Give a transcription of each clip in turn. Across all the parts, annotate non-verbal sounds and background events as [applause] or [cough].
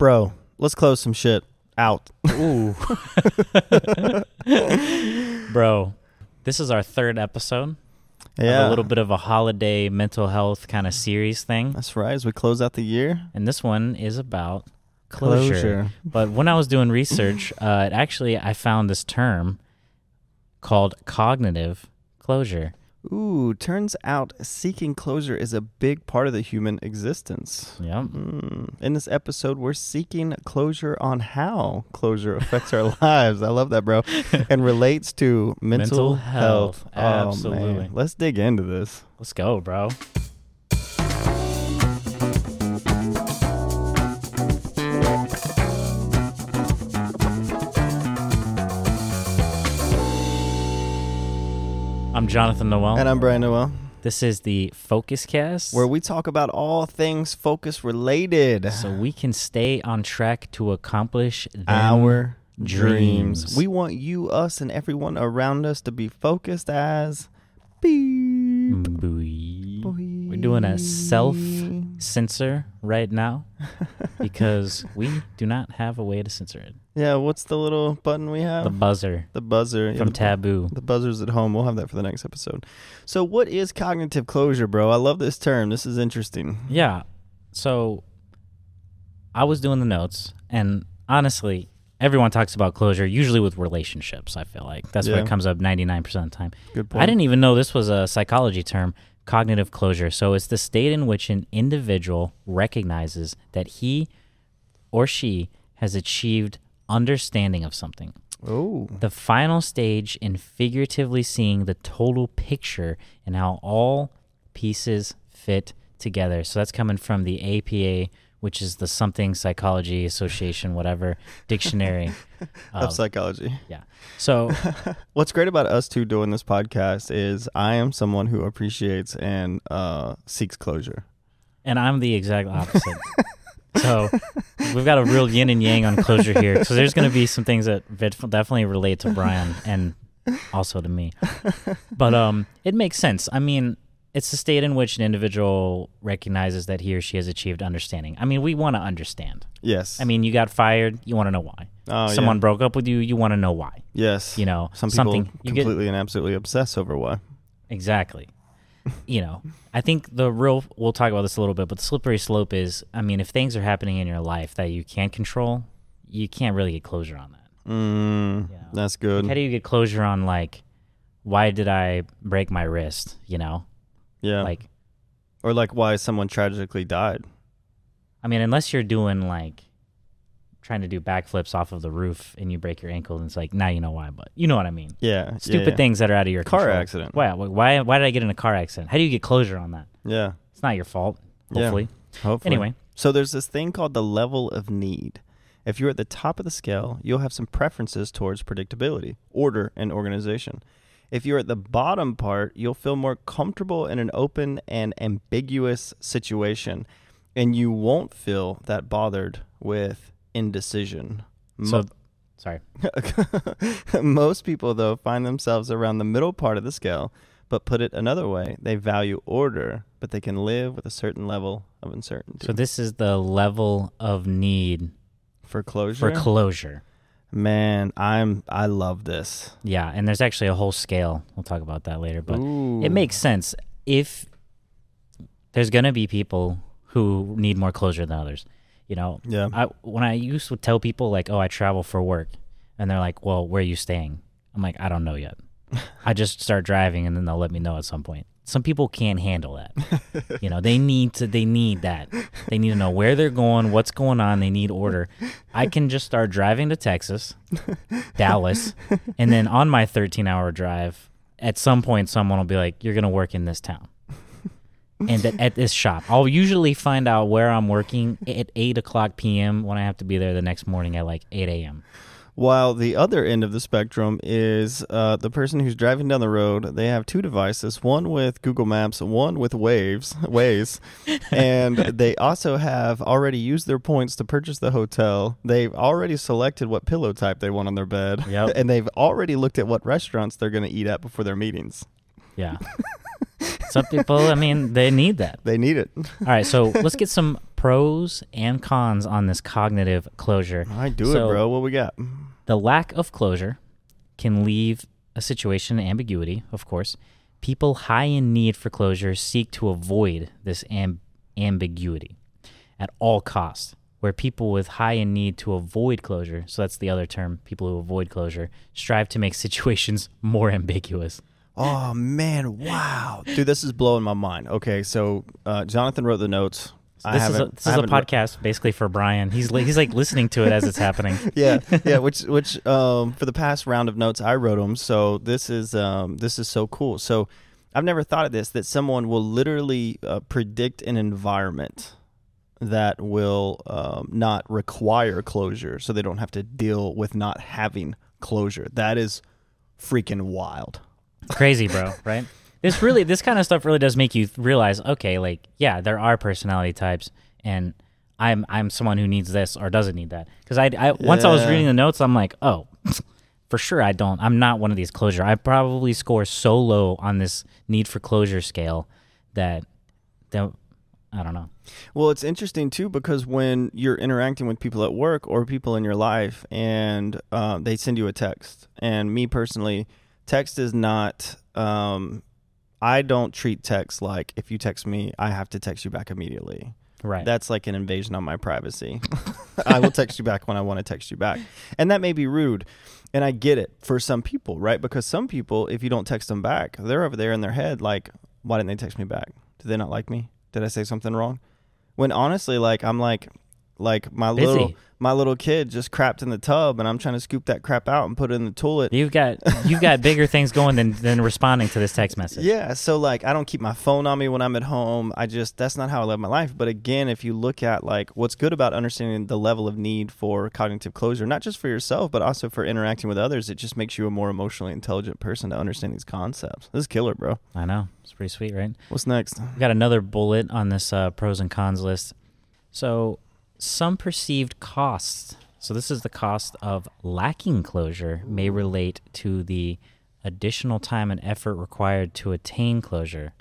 Bro, let's close some shit out. Ooh. [laughs] Bro, this is our third episode. Yeah. A little bit of a holiday mental health kind of series thing. That's right. As we close out the year, And this one is about closure. Closure. But when I was doing research, [laughs] uh, it actually, I found this term called cognitive closure. Ooh, turns out seeking closure is a big part of the human existence. Yep. Hmm. In this episode, we're seeking closure on how closure affects our [laughs] lives. I love that, bro. [laughs] And relates to mental, Mental health. health. Oh, man. Absolutely. Let's dig into this. Let's go, bro. I'm Jonathan Noel. And I'm Brian Noel, this is the Focus Cast, where we talk about all things focus related. so we can stay on track to accomplish our dreams. dreams. We want you, us, and everyone around us to be focused as beep. Boy. We're doing a self censor right now [laughs] because we do not have a way to censor it. Yeah, what's the little button we have? The buzzer The buzzer. Yeah, from the, Taboo. the buzzer's at home. We'll have that for the next episode. So, what is cognitive closure, bro? I love this term. This is interesting. Yeah. So I was doing the notes, and honestly, everyone talks about closure, usually with relationships, I feel like. That's Yeah. what comes up 99% of the time. Good point. I didn't even know this was a psychology term, cognitive closure. So it's the state in which an individual recognizes that he or she has achieved understanding of something. Oh, The final stage in figuratively seeing the total picture and how all pieces fit together. So that's coming from the APA, which is the Something Psychology Association, whatever dictionary. [laughs] of of- psychology. yeah. So [laughs] What's great about us two doing this podcast is I am someone who appreciates and uh, seeks closure. and I'm the exact opposite. [laughs] so we've got a real yin and yang on closure here. So there's going to be some things that definitely relate to Brian and also to me. But um, it makes sense. I mean, it's the state in which an individual recognizes that he or she has achieved understanding. I mean, we want to understand. Yes. I mean, you got fired, you want to know why. oh, yeah. Someone broke up with you, you want to know why. Yes. You know, Some people something you get completely and absolutely obsess over why. Exactly. you know, I think the real, we'll talk about this a little bit, but the slippery slope is, I mean, if things are happening in your life that you can't control, you can't really get closure on that. Mm, Yeah. That's good. How do you get closure on, like, why did I break my wrist? You know, yeah. like, or like why someone tragically died. I mean, unless you're doing, like, trying to do backflips off of the roof and you break your ankle, and it's like, now you know why, but you know what I mean. Yeah. Stupid yeah, yeah. things that are out of your Car control. accident. Why, why, why did I get in a car accident? How do you get closure on that? Yeah. It's not your fault, Yeah. hopefully. Hopefully. Anyway, So there's this thing called the level of need. If you're at the top of the scale, you'll have some preferences towards predictability, order, and organization. If you're at the bottom part, you'll feel more comfortable in an open and ambiguous situation, and you won't feel that bothered with indecision. so, Mo- sorry. [laughs] Most people, though, find themselves around the middle part of the scale, but put it another way, they value order, but they can live with a certain level of uncertainty. So this is the level of need for closure, for closure. Man, I'm I love this. Yeah, and there's actually a whole scale. We'll talk about that later, but Ooh. it makes sense if there's going to be people who need more closure than others. You know, yeah, I when I used to tell people like, "Oh, I travel for work." And they're like, "Well, where are you staying?" I'm like, "I don't know yet." [laughs] I just start driving and then they'll let me know at some point. Some people can't handle that. [laughs] you know, they need to they need that. They need to know where they're going, what's going on, they need order. I can just start driving to Texas, [laughs] Dallas, and then on my 13-hour drive, at some point someone will be like, "You're going to work in this town." and at, at this shop, I'll usually find out where I'm working at eight o'clock p.m. when I have to be there the next morning at like eight a.m. While the other end of the spectrum is uh, the person who's driving down the road. They have two devices: one with Google Maps, one with Waves, [laughs] Waze, and [laughs] they also have already used their points to purchase the hotel. They've already selected what pillow type they want on their bed, Yep. [laughs] and they've already looked at what restaurants they're going to eat at before their meetings. Yeah. Some people, I mean, they need that. They need it. All right, so let's get some pros and cons on this cognitive closure. Right, do So- it, bro. What we got? The lack of closure can leave a situation in ambiguity, of course. People high in need for closure seek to avoid this am- ambiguity at all costs. Where people with high in need to avoid closure, so that's the other term, people who avoid closure, strive to make [laughs] situations more ambiguous. Oh man, wow, dude, this is blowing my mind. Okay, so uh, Jonathan wrote the notes. I this is a, this is a haven't re- podcast basically for Brian. He's li- he's like listening to it as it's happening. [laughs] yeah, yeah. Which, which, um, for the past round of notes, I wrote them. So this is, um, this is so cool. So I've never thought of this that someone will literally uh, predict an environment that will um, not require closure, so they don't have to deal with not having closure. That is freaking wild. Crazy, bro, right? This really this kind of stuff really does make you th- realize, okay, like yeah, there are personality types and I'm I'm someone who needs this or doesn't need that. Cuz I, I once I was reading the notes, I'm like, "Oh, [laughs] for sure I don't. I'm not one of these closure. I probably score so low on this need for closure scale that that I don't know. Well, it's interesting too because when you're interacting with people at work or people in your life, and uh, they send you a text, and me personally, text is not. Um, I don't treat text like if you text me, I have to text you back immediately. Right. That's like an invasion on my privacy. [laughs] I will text you back when I want to text you back. And that may be rude. And I get it for some people, right? Because some people, if you don't text them back, they're over there in their head like, why didn't they text me back? Did they not like me? Did I say something wrong? When honestly, like I'm like like my Busy. little my little kid just crapped in the tub and I'm trying to scoop that crap out and put it in the toilet. You've got you've got bigger [laughs] things going than than responding to this text message. Yeah, so like I don't keep my phone on me when I'm at home. I just that's not how I live my life. But again, if you look at like what's good about understanding the level of need for cognitive closure, not just for yourself, but also for interacting with others, it just makes you a more emotionally intelligent person to understand these concepts. This is killer, bro. I know. It's pretty sweet, right? What's next? We got another bullet on this uh, pros and cons list. So, some perceived costs. So, this is the cost of lacking closure may relate to the additional time and effort required to attain closure.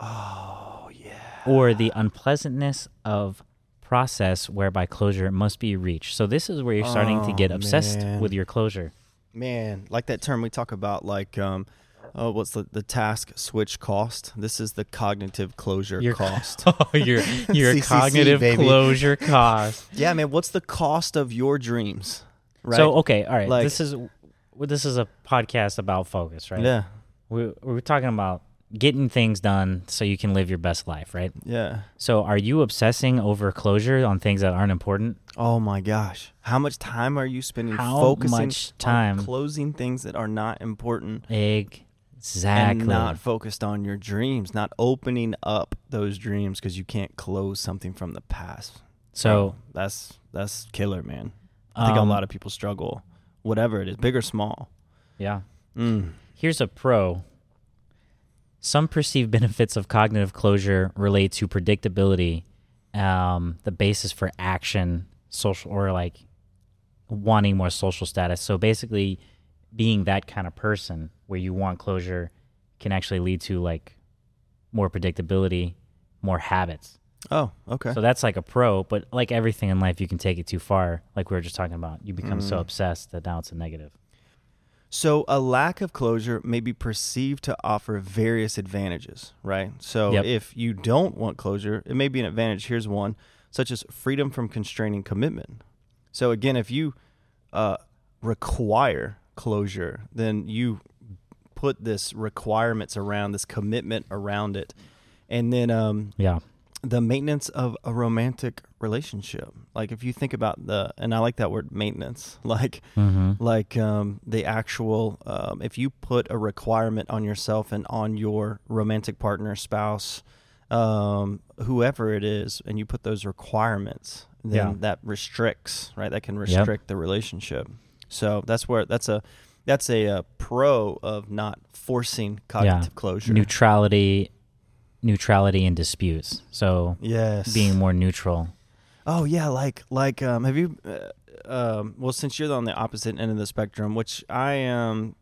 Oh yeah. or the unpleasantness of process whereby closure must be reached. So this is where you're starting to Oh, get obsessed man. with your closure. Man, like that term we talk about, like um, oh, what's the the task switch cost? This is the cognitive closure Your- cost. [laughs] Oh, your [laughs] your CCC, cognitive baby. closure [laughs] cost. yeah, man. What's the cost of your dreams? Right. So okay, all right. Like- this is well, this is a podcast about focus, right? yeah, We we're talking about getting things done so you can live your best life, right? yeah. So are you obsessing over closure on things that aren't important? Oh my gosh. How much time are you spending How focusing much time? on closing things that are not important Exactly. and not focused on your dreams, not opening up those dreams because you can't close something from the past. so that's that's killer, man. I think um, a lot of people struggle, whatever it is, big or small. yeah. Mm. Here's a pro. Some perceived [laughs] benefits of cognitive closure relate to predictability, um, the basis for action, social, or like wanting more social status. So basically, being that kind of person where you want closure can actually lead to like more predictability, more habits. Oh, okay. So that's like a pro, but like everything in life, you can take it too far. Like we were just talking about, you become so Mm. obsessed that now it's a negative. So a lack of closure may be perceived to offer various advantages, right? So Yep. if you don't want closure, it may be an advantage. Here's one, such as freedom from constraining commitment. So again, if you uh, require closure, then you put this requirements around this commitment around it, and then um, Yeah. the maintenance of a romantic relationship. Like if you think about the, and I like that word maintenance, [laughs] like Mm-hmm. like um, the actual um, if you put a requirement on yourself and on your romantic partner spouse um, whoever it is and you put those requirements then Yeah. that restricts right that can restrict the relationship so that's where that's a that's a, uh pro of not forcing cognitive closure neutrality neutrality in disputes so yes being more neutral Oh yeah, like like um, have you? Uh, um, well, since you're on the opposite end of the spectrum, which I am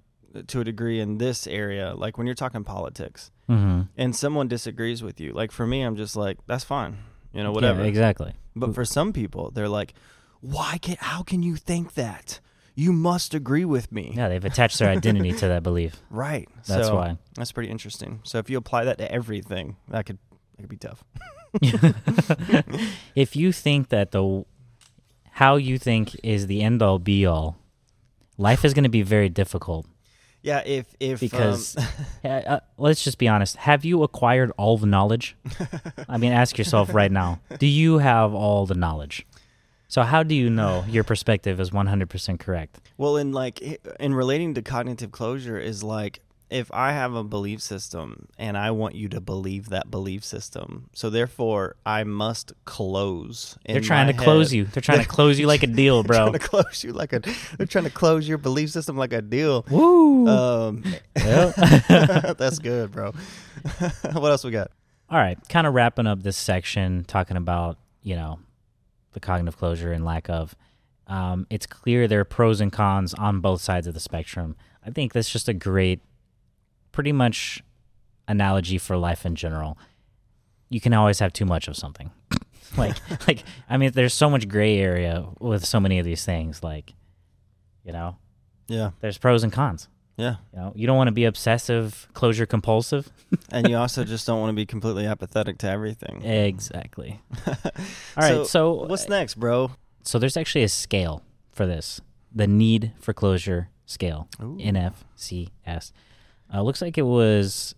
to a degree in this area, like when you're talking politics mm-hmm. and someone disagrees with you, like for me, I'm just like that's fine. you know, whatever. Yeah, exactly. But for some people, they're like, why can how can you think that? You must agree with me. Yeah, they've attached their identity to that belief. [laughs] Right. That's So, why. That's pretty interesting. So if you apply that to everything, that could that could be tough. [laughs] [laughs] if you think that the how you think is the end all be all, life is going to be very difficult Yeah, if if um, because uh, uh, let's just be honest. Have you acquired all the knowledge? I mean, ask yourself right now. Do you have all the knowledge? So how do you know your perspective is 100% correct? Well, in like in relating to cognitive closure is like if I have a belief system and I want you to believe that belief system, so therefore I must close. in They're trying to close you. They're trying to [laughs] close you like a deal, They're bro. trying to close you like a. They're trying to close your belief system like a deal. Woo! Um, [laughs] [laughs] that's good, bro. what else we got? All right, kind of wrapping up this section, talking about you know the cognitive closure and lack of. Um, it's clear there are pros and cons on both sides of the spectrum. I think that's just a great, pretty much, analogy for life in general. You can always have too much of something. [laughs] like, [laughs] like I mean, there's so much gray area with so many of these things. Like, you know, Yeah, there's pros and cons. Yeah. You know, you don't want to be obsessive, closure compulsive. [laughs] And you also [laughs] just don't want to be completely apathetic to everything. Exactly. [laughs] All right, so, uh, what's next, bro? so there's actually a scale for this, the need for closure scale, Ooh. NFCS. Uh, looks like it was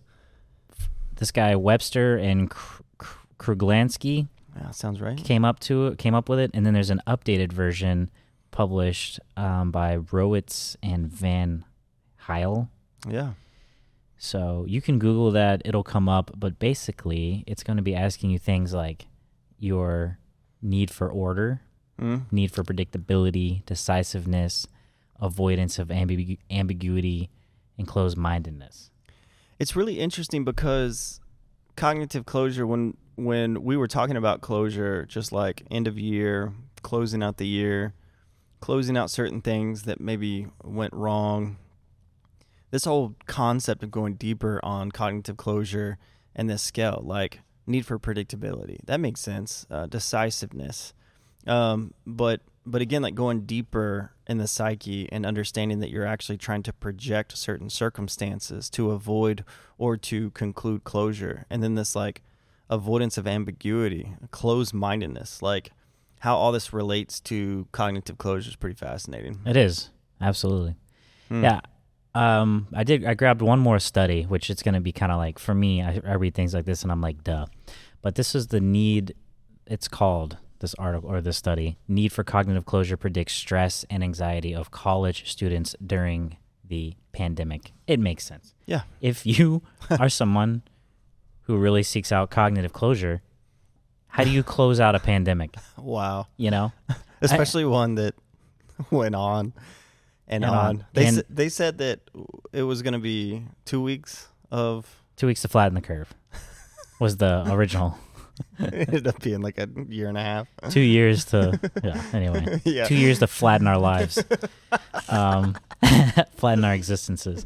this guy Webster and Kr- Kr- Kruglanski Yeah, sounds right. came up to it, came up with it, and then there's an updated version published um, by Roets and Van Yeah. So you can Google that, it'll come up, but basically it's going to be asking you things like your need for order, Mm. need for predictability, decisiveness, avoidance of ambigu- ambiguity, and closed mindedness. It's really interesting because cognitive closure when when we were talking about closure just like end of year, closing out the year, closing out certain things that maybe went wrong. This whole concept of going deeper on cognitive closure and this scale like need for predictability. That makes sense. Uh, decisiveness. Um, but but again, like going deeper in the psyche and understanding that you're actually trying to project certain circumstances to avoid or to conclude closure, and then this like avoidance of ambiguity, closed mindedness, like how all this relates to cognitive closure is pretty fascinating. It is, absolutely. Hmm. Yeah. Um, I did. I grabbed one more study, which it's going to be kind of like for me. I, I read things like this, and I'm like, duh. But this is the need. It's called this article or this study. Need for cognitive closure predicts stress and anxiety of college students during the pandemic. It makes sense. Yeah. If you [laughs] are someone who really seeks out cognitive closure, how do you close out a pandemic? [laughs] Wow. You know, [laughs] Especially one that went on and, And on. on. They And- s- they said that it was going to be two weeks of. two weeks to flatten the curve was the [laughs] original. it ended up being like a year and a half. two years to [laughs] yeah anyway Yeah. two years to flatten our lives [laughs] um flatten our existences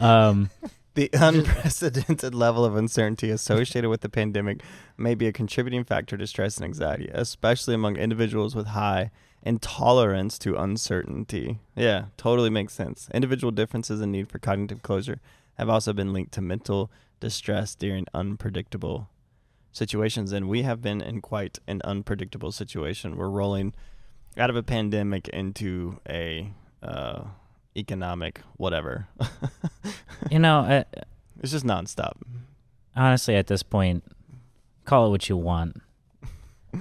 um The unprecedented level of uncertainty associated with the pandemic may be a contributing factor to stress and anxiety, especially among individuals with high intolerance to uncertainty. Yeah, totally makes sense. Individual differences in need for cognitive closure have also been linked to mental distress during unpredictable situations, and we have been in quite an unpredictable situation. We're rolling out of a pandemic into a uh, economic whatever. [laughs] you know I, It's just nonstop. honestly at this point call it what you want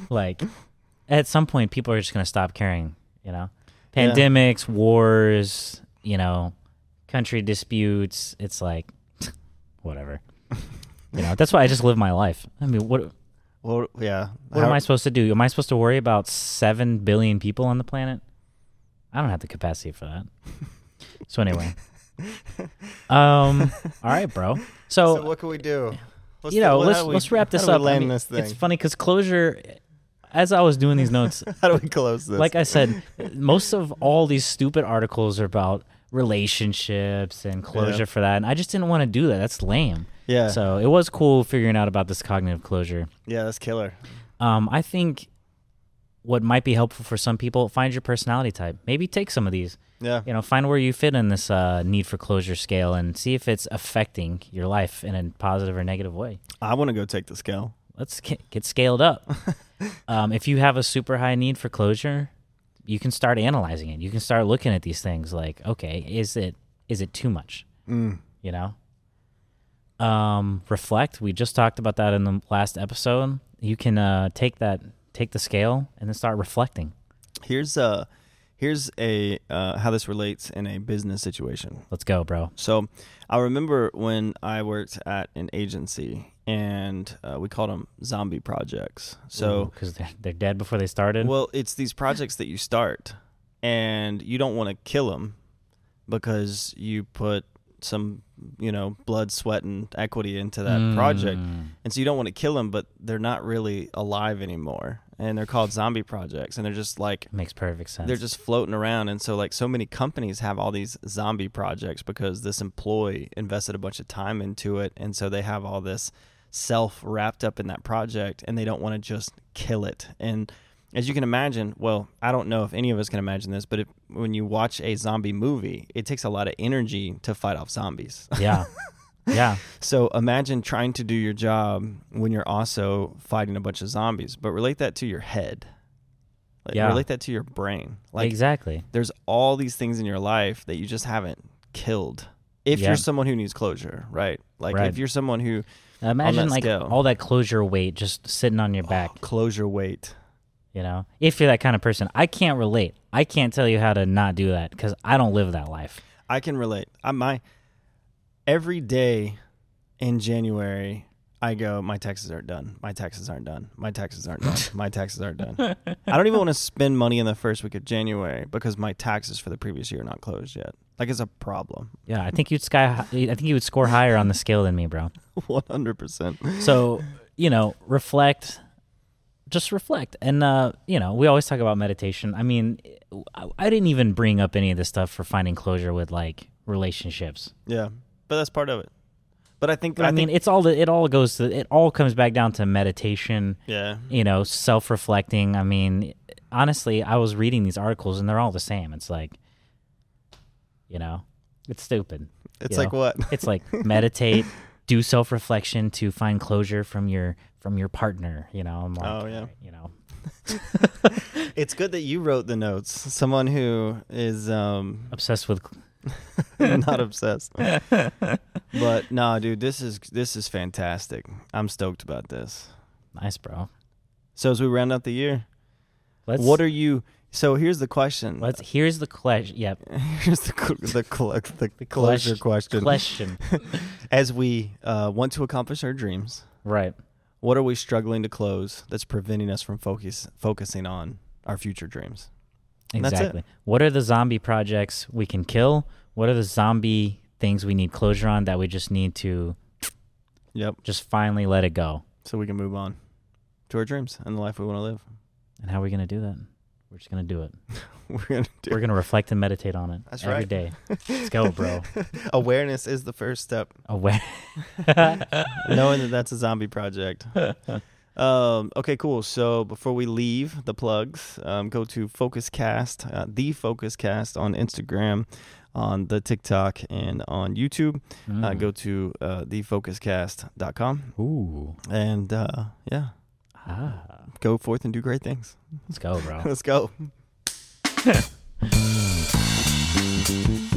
like [laughs] at some point people are just going to stop caring you know Yeah. pandemics wars you know country disputes it's like [laughs] whatever you know that's why i just live my life i mean what Well, yeah. What am I supposed to do? Am I supposed to worry about seven billion people on the planet? I don't have the capacity for that. [laughs] so anyway, um, all right, bro. So, So, what can we do? You know, let's how we- let's wrap this up. I mean, this thing. It's funny because closure. As I was doing these [laughs] notes, How do we close this? like I said, [laughs] most of all these stupid articles are about relationships and closure Yeah. for that, and I just didn't want to do that. That's lame. yeah, So it was cool figuring out about this cognitive closure. yeah, that's killer. Um, I think what might be helpful for some people, find your personality type. Maybe take some of these. Yeah. You know, find where you fit in this uh, need for closure scale and see if it's affecting your life in a positive or negative way. I want to go take the scale. Let's get, get scaled up. [laughs] um, if you have a super high need for closure, you can start analyzing it. You can start looking at these things like, okay, is it is it too much? Mm. You know. Um, reflect. We just talked about that in the last episode. You can uh, take that, take the scale, and then start reflecting. Here's uh here's a uh, how this relates in a business situation. Let's go, bro. So I remember when I worked at an agency and uh, we called them zombie projects. So because they're they're dead before they started. well, it's these projects that you start and you don't want to kill them because you put some you know blood, sweat, and equity into that project. Mm. And so you don't want to kill them, but they're not really alive anymore. And they're called zombie projects. And they're just like, Makes perfect sense. they're just floating around. And so, like, so many companies have all these zombie projects because this employee invested a bunch of time into it. And so they have all this self wrapped up in that project and they don't want to just kill it. And as you can imagine, well, I don't know if any of us can imagine this, but if, when you watch a zombie movie, it takes a lot of energy to fight off zombies. [laughs] yeah, yeah. So imagine trying to do your job when you're also fighting a bunch of zombies, but relate that to your head. Like, Yeah. Relate that to your brain. Like exactly. there's all these things in your life that you just haven't killed. If Yeah. you're someone who needs closure, right? Like Right. if you're someone who Imagine like scale. all that closure weight just sitting on your oh, back. closure weight. You know, if you're that kind of person, I can't relate. I can't tell you how to not do that because I don't live that life. I can relate. I my every day in January I go, my taxes aren't done. My taxes aren't done. My taxes aren't done. My taxes aren't done. [laughs] I don't even want to spend money in the first week of January because my taxes for the previous year are not closed yet. Like it's a problem. Yeah, I think you'd sky. I think you would score higher on the scale than me, bro. [laughs] One hundred percent. So you know, reflect. Just reflect, and uh, you know, we always talk about meditation. I mean, I, I didn't even bring up any of this stuff for finding closure with like relationships. Yeah, but that's part of it. But I think But I, mean, think, it's all the, it all goes to it all comes back down to meditation. yeah, You know, self reflecting. I mean, honestly, I was reading these articles and they're all the same. It's like, you know, it's stupid. it's like know? what? It's like meditate, [laughs] do self reflection to find closure from your from your partner. You know, I'm like, Oh, yeah. you know, [laughs] It's good that you wrote the notes. Someone who is um obsessed with. [laughs] not obsessed. but no, dude, this is this is fantastic. I'm stoked about this. Nice, bro. So as we round out the year, Let's. what are you? So here's the question. Let's. Here's the question. Yep. [laughs] here's the cl- the cl- the, closure question. Question. [laughs] As we uh, want to accomplish our dreams, right. what are we struggling to close that's preventing us from focus focusing on our future dreams? And that's it. Exactly. What are the zombie projects we can kill? What are the zombie things we need closure on that we just need to Yep. just finally let it go? So we can move on to our dreams and the life we want to live. And how are we going to do that? We're just going to do it. [laughs] We're gonna do. We're going to reflect and meditate on it That's every right. day. Let's go, bro. [laughs] Awareness is the first step. Aware. [laughs] knowing that that's a zombie project. Um, okay, cool. So before we leave the plugs, um, go to Focuscast, uh, the Focuscast on Instagram, on the TikTok, and on YouTube. Uh, Mm. go to uh, thefocuscast.com. Ooh. And uh, yeah, Ah. go forth and do great things. Let's go, bro. [laughs] Let's go. [laughs]